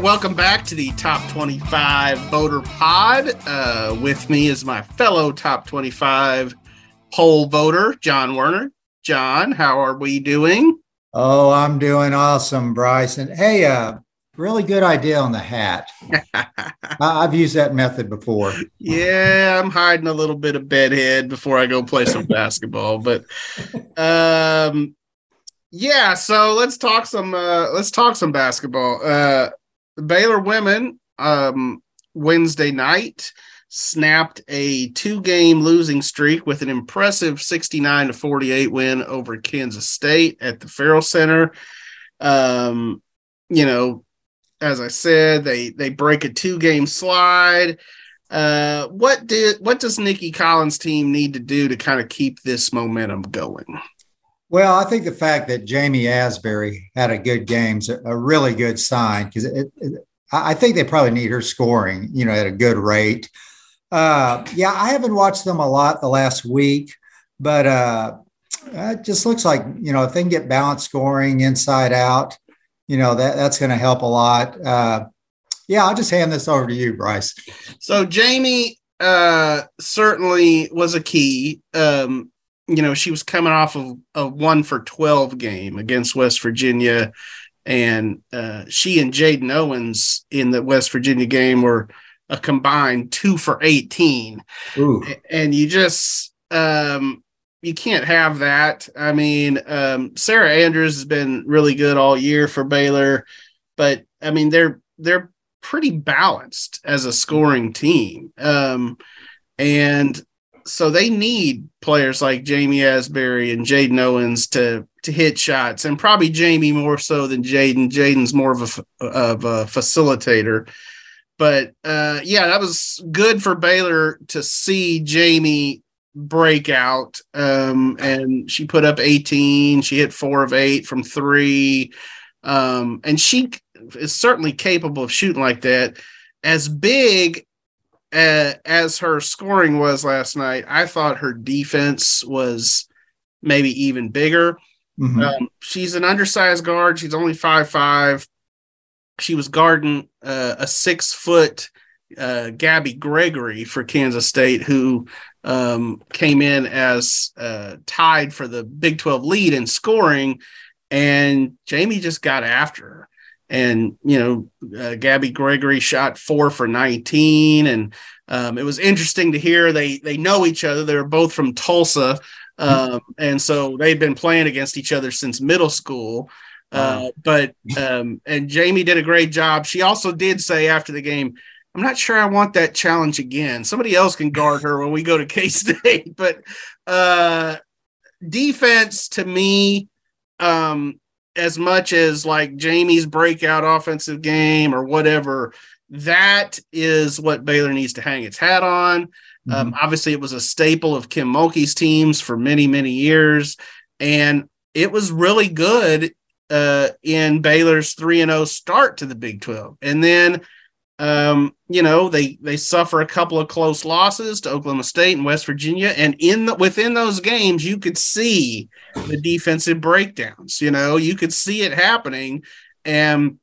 right, welcome back to the Top 25 Voter Pod. Uh, with me is my fellow Top 25 poll voter, John Werner. John, how are we doing? Oh, I'm doing awesome, Bryson. Hey, uh, really good idea on the hat. I've used that method before. Yeah, I'm hiding a little bit of bedhead before I go play some basketball, but um yeah, so let's talk some uh let's talk some basketball. Uh the Baylor women um Wednesday night snapped a two-game losing streak with an impressive 69 to 48 win over Kansas State at the Ferrell Center. Um you know, as I said, they they break a two-game slide. Uh, what did what does Nicki Collen's team need to do to kind of keep this momentum going? Well, I think the fact that Ja'Mee Asberry had a good game is a, really good sign because I think they probably need her scoring, you know, at a good rate. Uh, yeah, I haven't watched them a lot the last week, but uh, it just looks like you know if they can get balanced scoring inside out, you know that that's going to help a lot. Uh, yeah, I'll just hand this over to you, Brice. So Ja'Mee uh, certainly was a key. Um, you know, she was coming off of a one for 12 game against West Virginia. And uh, she and Jaden Owens in the West Virginia game were a combined two for 18. Ooh. And you just, um, you can't have that. I mean, um, Sarah Andrews has been really good all year for Baylor, but I mean, they're, they're pretty balanced as a scoring team. Um, and so they need players like Ja'Mee Asberry and Jaden Owens to to hit shots, and probably Ja'Mee more so than Jaden. Jaden's more of a of a facilitator, but uh, yeah, that was good for Baylor to see Ja'Mee break out. Um, and she put up 18. She hit four of eight from three, um, and she is certainly capable of shooting like that. As big as her scoring was last night, I thought her defense was maybe even bigger. Mm-hmm. Um, she's an undersized guard. She's only five five. She was guarding uh, a six foot uh, Gabby Gregory for Kansas State, who um, came in as uh, tied for the Big 12 lead in scoring. And Ja'Mee just got after her and you know uh, Gabby Gregory shot four for 19 and um, it was interesting to hear. They they know each other. They're both from Tulsa. Um, and so they've been playing against each other since middle school. Uh, but um, and Ja'Mee did a great job. She also did say after the game I'm not sure I want that challenge again. Somebody else can guard her when we go to K-State. But uh, defense to me um, as much as like Ja'Mee's breakout offensive game or whatever, that is what Baylor needs to hang its hat on. Mm-hmm. Um, obviously, it was a staple of Kim Mulkey's teams for many, many years, and it was really good uh, in Baylor's three and zero oh start to the Big Twelve, and then um, you know, they they suffer a couple of close losses to Oklahoma State and West Virginia, and in the, within those games, you could see the defensive breakdowns. You know, you could see it happening, and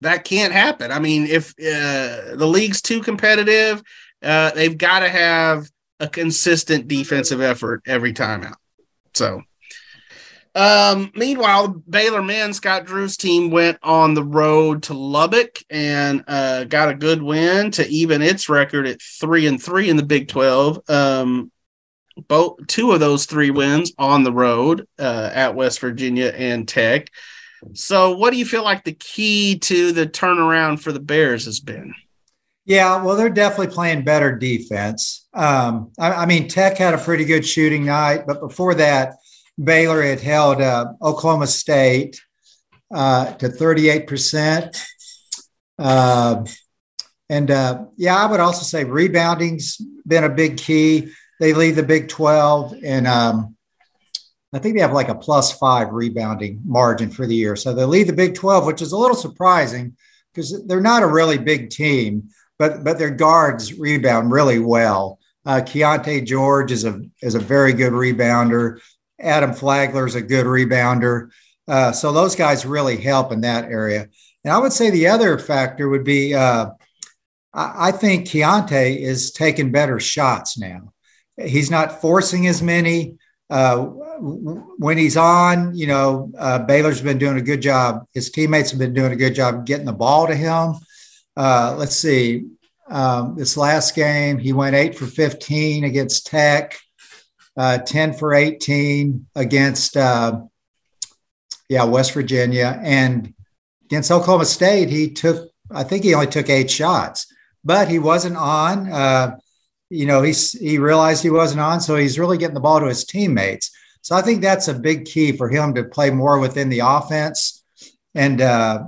that can't happen. I mean, if uh, the league's too competitive, uh, they've got to have a consistent defensive effort every time out. So um, meanwhile, Baylor men, Scott Drew's team went on the road to Lubbock and uh, got a good win to even its record at three and three in the Big Twelve. Um, both two of those three wins on the road uh, at West Virginia and Tech. So, what do you feel like the key to the turnaround for the Bears has been? Yeah, well, they're definitely playing better defense. Um, I, I mean, Tech had a pretty good shooting night, but before that Baylor had held uh, Oklahoma State uh, to 38%. Uh, and yeah, I would also say rebounding's been a big key. They lead the Big 12, and um, I think they have like a plus five rebounding margin for the year. So they lead the Big 12, which is a little surprising because they're not a really big team, but but their guards rebound really well. Uh, Keyonte George is a is a very good rebounder. Adam Flagler is a good rebounder. Uh, so those guys really help in that area. And I would say the other factor would be uh, I, I think Keyonte is taking better shots now. He's not forcing as many. Uh, when he's on, you know, uh, Baylor's been doing a good job. His teammates have been doing a good job getting the ball to him. Uh, let's see. Um, this last game, he went eight for 15 against Tech, uh, 10 for 18 against, uh, yeah, West Virginia. And against Oklahoma State, he took, I think he only took eight shots, but he wasn't on. Uh, you know, he's, he realized he wasn't on, so he's really getting the ball to his teammates. So I think that's a big key for him to play more within the offense. And uh,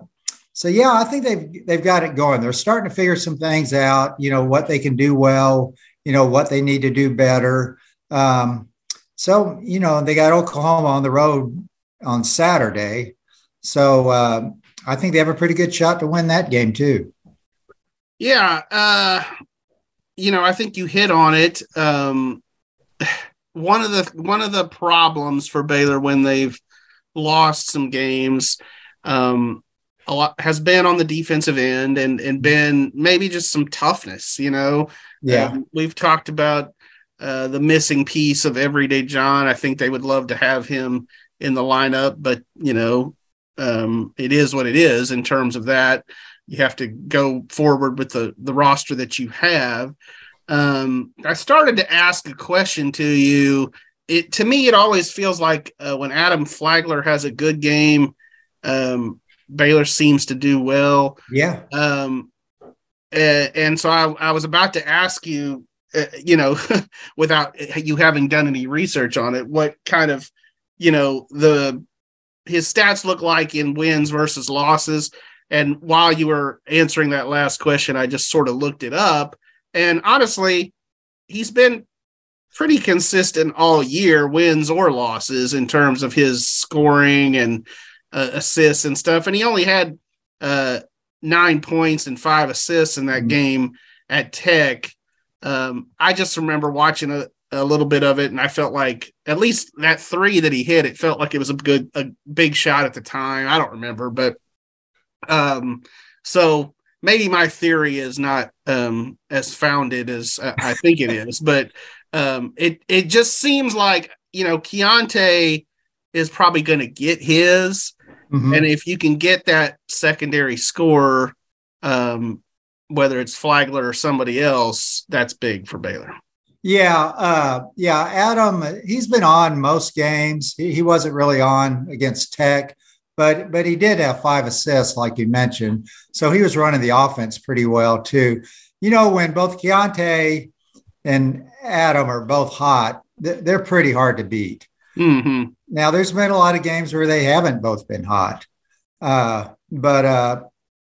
so, yeah, I think they've they've got it going. They're starting to figure some things out. You know what they can do well. You know what they need to do better. Um, so you know they got Oklahoma on the road on Saturday. So uh, I think they have a pretty good shot to win that game too. Yeah, uh, you know I think you hit on it. Um, one of the one of the problems for Baylor when they've lost some games um, a lot has been on the defensive end and and been maybe just some toughness. You know, yeah, um, we've talked about uh, the missing piece of Everyday John. I think they would love to have him in the lineup, but you know, um, it is what it is in terms of that. You have to go forward with the the roster that you have um, I started to ask a question to you. It to me, it always feels like uh, when Adam Flagler has a good game, um, Baylor seems to do well. Yeah. Um, and, and so I, I was about to ask you, uh, you know, without you having done any research on it, what kind of, you know, the his stats look like in wins versus losses. And while you were answering that last question, I just sort of looked it up and honestly, he's been pretty consistent all year, wins or losses, in terms of his scoring and uh, assists and stuff. And he only had uh, nine points and five assists in that mm-hmm. game at Tech. Um, I just remember watching a, a little bit of it, and I felt like at least that three that he hit, it felt like it was a good, a big shot at the time. I don't remember, but um, so maybe my theory is not um, as founded as I think it is, but um, it it just seems like you know Keyonte is probably going to get his, mm-hmm. and if you can get that secondary score, um, whether it's Flagler or somebody else, that's big for Baylor. Yeah, uh, yeah. Adam, he's been on most games. He, he wasn't really on against Tech but but he did have five assists, like you mentioned. So he was running the offense pretty well too. You know, when both Keyonte and Adam are both hot, they're pretty hard to beat. Mm-hmm. Now, there's been a lot of games where they haven't both been hot, uh, but uh,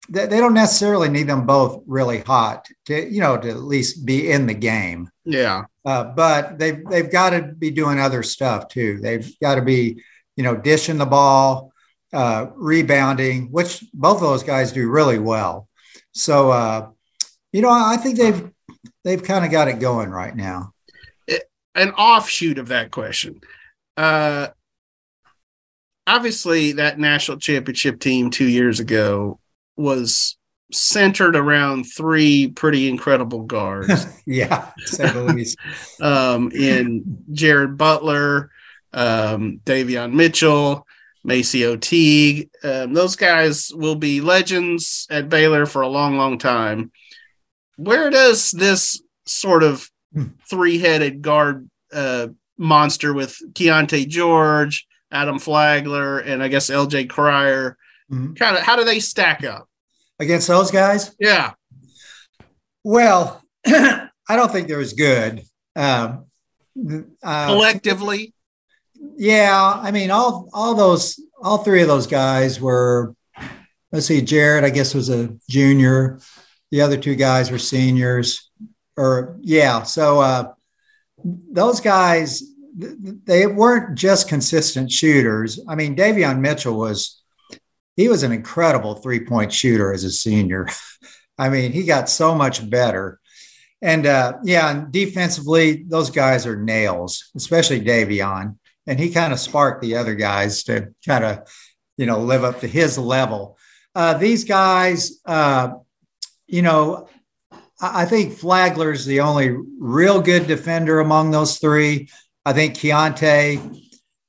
they, they, don't necessarily need them both really hot to, you know, to at least be in the game. Yeah. Uh, but they've they've got to be doing other stuff too. They've got to be, you know, dishing the ball, uh, rebounding, which both of those guys do really well. So, uh, you know, I think they've they've kind of got it going right now. An offshoot of that question. Uh, obviously, that national championship team two years ago was centered around three pretty incredible guards. yeah, um, in Jared Butler, um, Davion Mitchell, MaCio Teague. Um, those guys will be legends at Baylor for a long, long time. Where does this sort of hmm. three headed guard uh, monster with Keyonte George, Adam Flagler, and I guess LJ Cryer mm-hmm. kind of how do they stack up against those guys? Yeah. Well, I don't think they're as good. Um, uh, Collectively, yeah, I mean, all all those, all three of those guys were. Let's see, Jared, I guess was a junior. The other two guys were seniors, or yeah. So uh, those guys, they weren't just consistent shooters. I mean, Davion Mitchell was, he was an incredible three point shooter as a senior. I mean, he got so much better. And uh, yeah, and defensively, those guys are nails, especially Davion and he kind of sparked the other guys to kind of you know live up to his level uh, these guys, uh, you know, I, I think Flagler's the only real good defender among those three. I think Keyonte,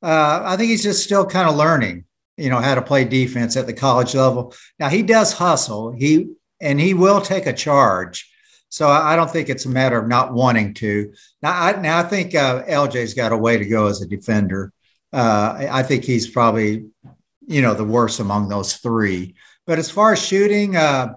uh, I think he's just still kind of learning, you know, how to play defense at the college level. Now he does hustle. He and he will take a charge. So I don't think it's a matter of not wanting to. Now, I, now I think uh, LJ's got a way to go as a defender. Uh, I think he's probably, you know, the worst among those three. But as far as shooting, uh,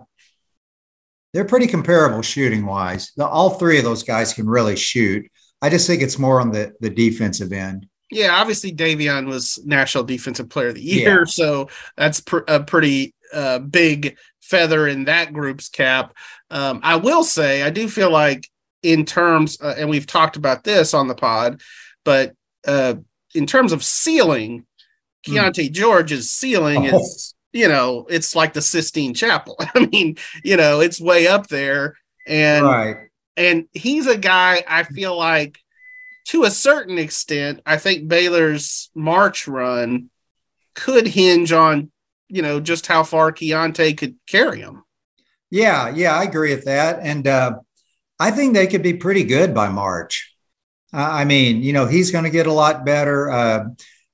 they're pretty comparable shooting wise. All three of those guys can really shoot. I just think it's more on the the defensive end. Yeah, obviously Davion was National Defensive Player of the Year, yeah. so that's pr- a pretty uh, big feather in that group's cap. Um, I will say, I do feel like in terms, uh, and we've talked about this on the pod, but uh, in terms of ceiling, hmm. Keyonte mm. George's ceiling oh. is, you know, it's like the Sistine Chapel. I mean, you know, it's way up there, and right. and he's a guy I feel like, to a certain extent, I think Baylor's March run could hinge on you know just how far Keyonte could carry him. Yeah, yeah, I agree with that, and uh, I think they could be pretty good by March. Uh, I mean, you know, he's going to get a lot better. Uh,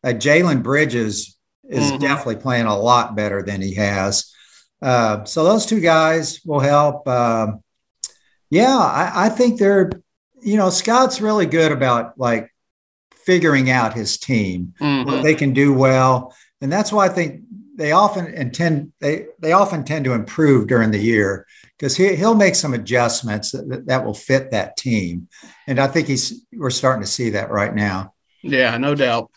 uh Jalen Bridges is mm-hmm. definitely playing a lot better than he has. Uh, so those two guys will help. Um, yeah, I, I think they're, you know, Scott's really good about like figuring out his team, mm-hmm. what they can do well, and that's why I think they often intend they they often tend to improve during the year because he, he'll make some adjustments that, that will fit that team. And i think he's we're starting to see that right now. Yeah no doubt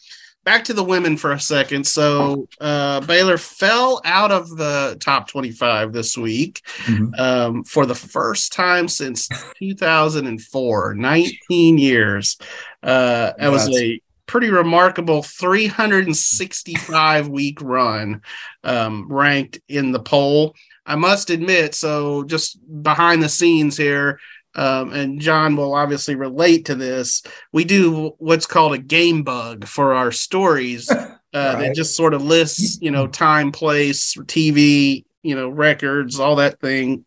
back to the women for a second so uh, baylor fell out of the top 25 this week mm-hmm. um, for the first time since 2004 19 years uh, that was a pretty remarkable 365 week run um, ranked in the poll. I must admit, so just behind the scenes here, um, and John will obviously relate to this. We do what's called a game bug for our stories uh, right. that just sort of lists, you know, time, place, TV, you know, records, all that thing.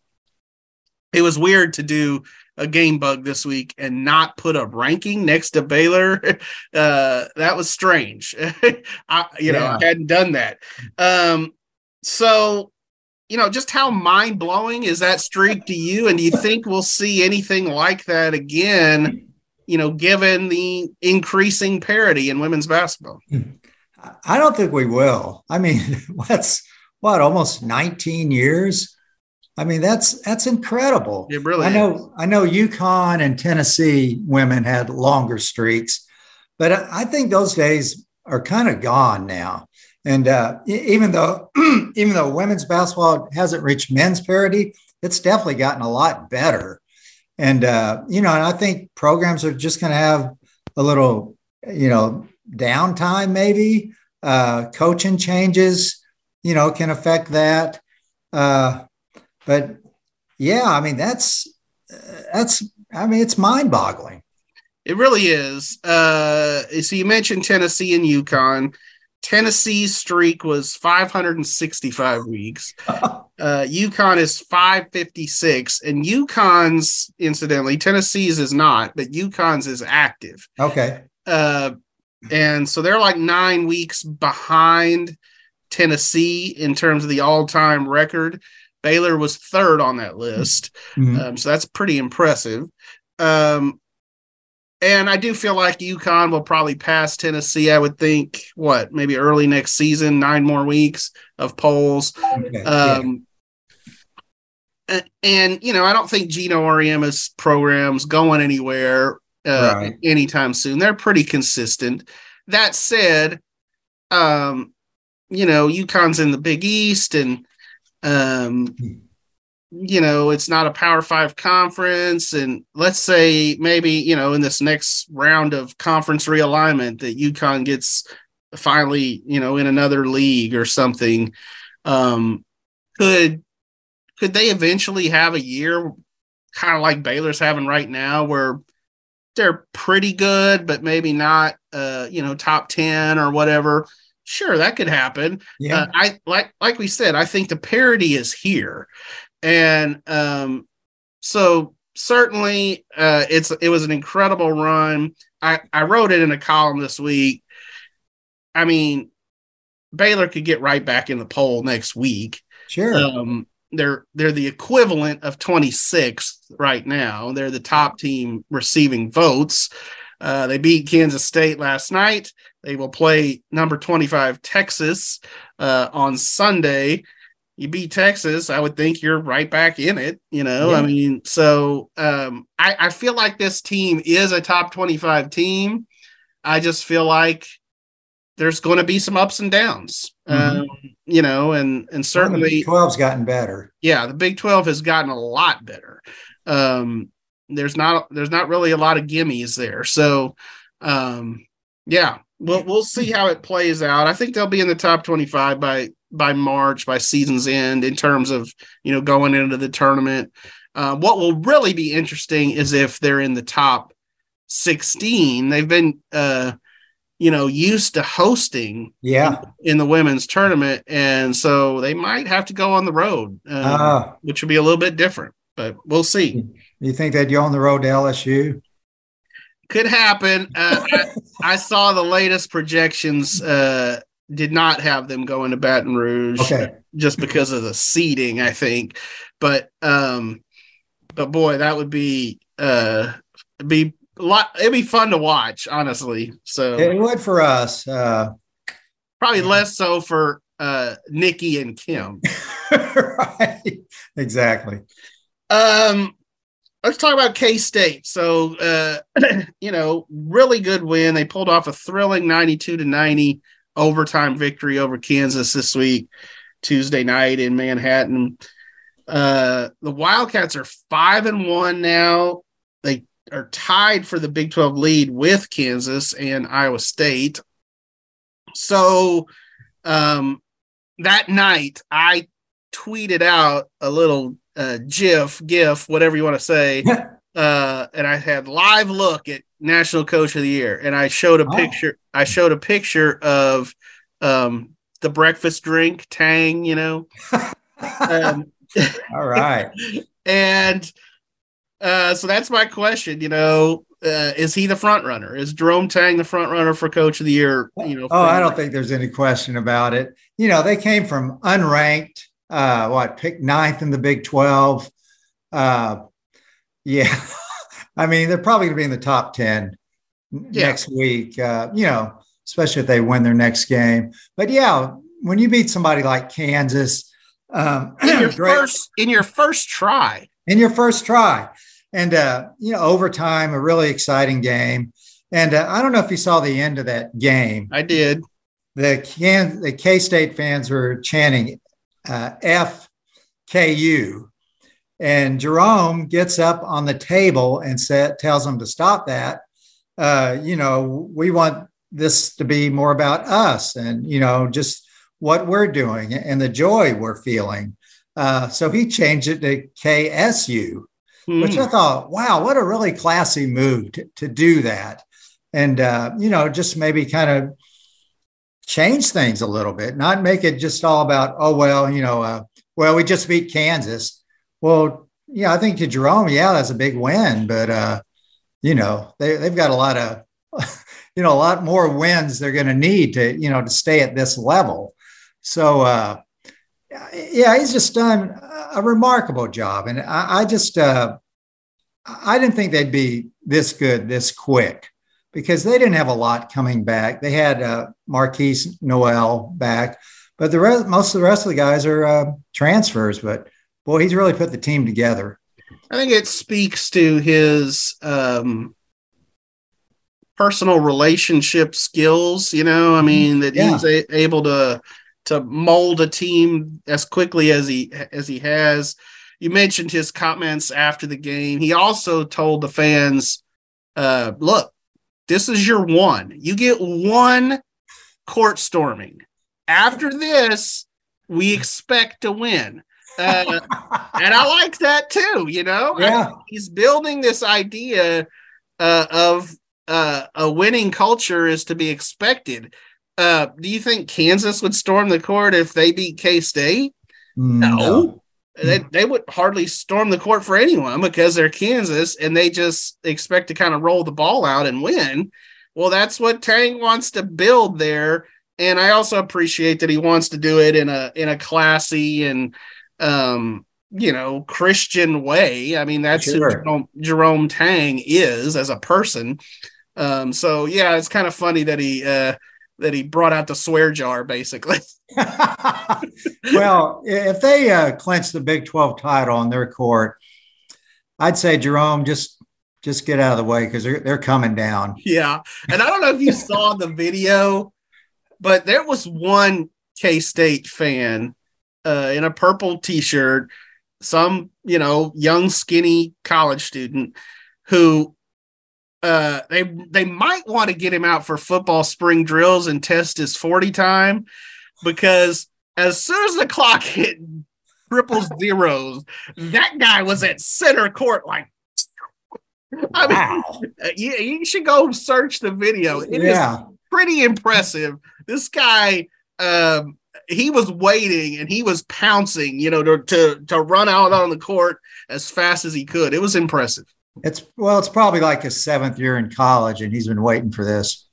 It was weird to do a game bug this week and not put a ranking next to Baylor. Uh, that was strange. I, you yeah. know, I hadn't done that. Um, so, you know, just how mind blowing is that streak to you? And do you think we'll see anything like that again? You know, given the increasing parity in women's basketball. I don't think we will. I mean, that's what almost 19 years I mean, that's that's incredible. It really. I know. Is. I know. UConn and Tennessee women had longer streaks, but I think those days are kind of gone now. And uh, even though even though women's basketball hasn't reached men's parity, it's definitely gotten a lot better. And uh, you know, and I think programs are just going to have a little, you know, downtime. Maybe uh, coaching changes, you know, can affect that. Uh, but yeah, I mean that's that's I mean it's mind-boggling. It really is. Uh, so you mentioned Tennessee and UConn. Tennessee's streak was 565 weeks. uh, UConn is 556, and UConn's, incidentally, Tennessee's is not, but UConn's is active. Okay. Uh, and so they're like nine weeks behind Tennessee in terms of the all-time record. Baylor was third on that list. Mm-hmm. Um, so that's pretty impressive. Um, and I do feel like UConn will probably pass Tennessee. I would think what maybe early next season, nine more weeks of polls. Okay. Um, yeah. and, you know, I don't think Geno Auriemma's program's going anywhere uh, right. anytime soon. They're pretty consistent. That said, um, you know, UConn's in the Big East, and um, you know, it's not a Power Five conference, and let's say maybe you know in this next round of conference realignment that UConn gets finally you know in another league or something. Um, could could they eventually have a year kind of like Baylor's having right now, where they're pretty good, but maybe not, uh, you know, top ten or whatever? sure, that could happen. Yeah. Uh, I like like we said, I think the parity is here, and um, so certainly uh, it's it was an incredible run. I I wrote it in a column this week. I mean, Baylor could get right back in the poll next week. Sure. Um, they're they're the equivalent of 26th right now. They're the top team receiving votes. Uh, they beat Kansas State last night. They will play number 25 Texas uh, on Sunday. You beat Texas, I would think you're right back in it. You know, Yeah. I mean, so um, I, I feel like this team is a top 25 team. I just feel like there's going to be some ups and downs. Mhm. Um, you know, and and certainly 12's gotten better. yeah, the Big 12 has gotten a lot better. Um, there's not there's not really a lot of gimmies there. So um, yeah, we'll we'll see how it plays out. I think they'll be in the top 25 by by March, by season's end, in terms of you know going into the tournament. Uh, what will really be interesting is if they're in the top 16. They've been uh, you know used to hosting Yeah. in the women's tournament, and so they might have to go on the road, um, Uh, which would be a little bit different. But we'll see. you think they'd go on the road to LSU? Could happen. Uh, I, I saw the latest projections. Did not have them going to Baton Rouge Okay. just because of the seating, I think. But um, but boy, that would be uh, be a lot. It'd be fun to watch, honestly. So It would for us. Uh, probably less so for uh, Nicki and Kim. right. Exactly. Um, let's talk about K State. So, uh, you know, really good win. They pulled off a thrilling 92 to 90 overtime victory over Kansas this week, Tuesday night in Manhattan. Uh, the Wildcats are five and one now. They are tied for the Big 12 lead with Kansas and Iowa State. So, um, that night I tweeted out a little uh, GIF, GIF, whatever you want to say, uh, and I had live look at National Coach of the Year, and I showed a Oh. picture. I showed a picture of um, the breakfast drink Tang, you know, um, All right. and uh, so that's my question. You know, uh, is he the front runner? Is Jerome Tang the front runner for Coach of the Year? You know, Oh, I don't think there's any question about it. You know, they came from unranked, uh, what, picked ninth in the Big 12. Uh, yeah. I mean, they're probably going to be in the top 10 Yeah. next week, uh, you know, especially if they win their next game. But yeah, when you beat somebody like Kansas, um, in your great- first in your first try. in your first try. And, uh, you know, overtime, a really exciting game. And uh, I don't know if you saw the end of that game I did. the can the K State fans were chanting uh, FKU, and Jerome gets up on the table and sa- tells them to stop that. Uh, you know, we want this to be more about us, and you know, just what we're doing and the joy we're feeling. Uh, so he changed it to KSU, which I thought, wow, what a really classy move to, to do that. And, uh, you know, just maybe kind of change things a little bit, not make it just all about, oh, well, you know, uh, well, we just beat Kansas. Well, yeah, I think to Jerome, yeah, that's a big win, but, uh, you know, they, they've got a lot of, you know, a lot more wins they're going to need to, you know, to stay at this level. So, uh, yeah, he's just done a remarkable job. And I, I just, uh, I didn't think they'd be this good this quick because they didn't have a lot coming back. They had uh, Markquis Nowell back, but the rest, most of the rest of the guys are uh, transfers. But boy, he's really put the team together. I think it speaks to his um, personal relationship skills. You know, I mean that Yeah. he's a- able to to mold a team as quickly as he as he has. You mentioned his comments after the game. He also told the fans, uh, "Look, this is your one. You get one court storming. After this, we expect to win." Uh, and I like that too. You know, I- yeah, he's building this idea uh, of uh, a winning culture is to be expected. Uh, do you think Kansas would storm the court if they beat K State? No. no. They, they would hardly storm the court for anyone because they're Kansas and they just expect to kind of roll the ball out and win. Well, that's what Tang wants to build there. And I also appreciate that he wants to do it in a in a classy and um, you know, Christian way. I mean, that's sure. who Jerome, Jerome Tang is as a person. Um, so yeah, it's kind of funny that he uh that he brought out the swear jar basically. well, if they uh, clinch the Big 12 title on their court, I'd say Jerome just just get out of the way because they're they're coming down. Yeah, and I don't know if you saw the video, but there was one K State fan uh, in a purple T-shirt, some you know young skinny college student who uh, they they might want to get him out for football spring drills and test his 40 time because as soon as the clock hit triple zeros, that guy was at center court like I mean, wow. you, you should go search the video. It yeah. is pretty impressive. This guy, um, he was waiting and he was pouncing, you know, to, to to run out on the court as fast as he could. It was impressive. It's well, it's probably like his seventh year in college, and he's been waiting for this.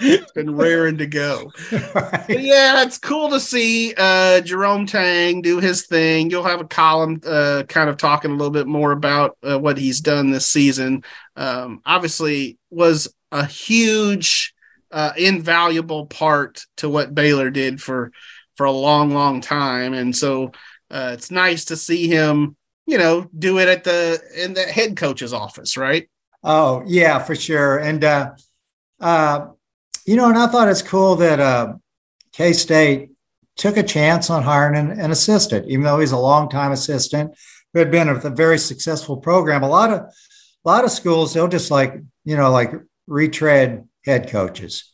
it's been raring to go. right. yeah, it's cool to see uh, Jerome Tang do his thing. You'll have a column uh, kind of talking a little bit more about uh, what he's done this season. Um, obviously, was a huge, uh, invaluable part to what Baylor did for for a long, long time, and so uh, it's nice to see him you know, do it at the in the head coach's office, right? Oh yeah, for sure. And uh, uh, you know, and I thought it's cool that uh, K State took a chance on hiring an, an, assistant, even though he's a longtime assistant who had been a very successful program. A lot of a lot of schools they'll just like you know like retread head coaches.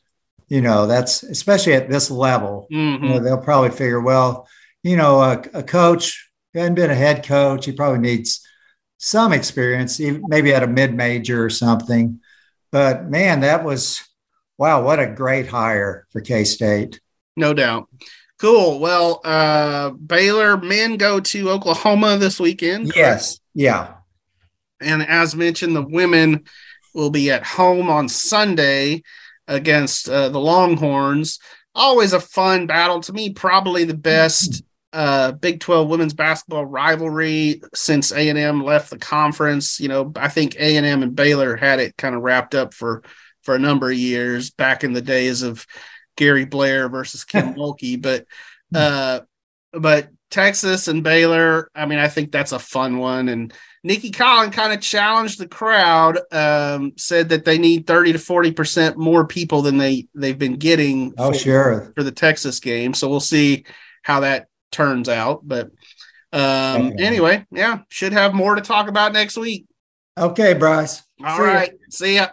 You know, that's especially at this level. Mm-hmm. You know, they'll probably figure, well, you know, a, a coach hadn't been a head coach. He probably needs some experience, maybe at a mid major or something. But man, that was wow, what a great hire for K State. No doubt. Cool. Well, uh, Baylor men go to Oklahoma this weekend. Correct? Yes. Yeah. And as mentioned, the women will be at home on Sunday against uh, the Longhorns. Always a fun battle. To me, probably the best uh, Big 12 women's basketball rivalry since A&M left the conference. You know, I think A&M and Baylor had it kind of wrapped up for for a number of years back in the days of Gary Blair versus Kim Mulkey, but uh, but Texas and Baylor, I mean, I think that's a fun one. And Nicki Collen kind of challenged the crowd, um, said that they need 30 to 40% more people than they, they've been getting oh, for, sure. for the Texas game. So we'll see how that turns out. But um, okay. anyway, yeah, should have more to talk about next week. Okay, Brice. All See right. Ya. See ya.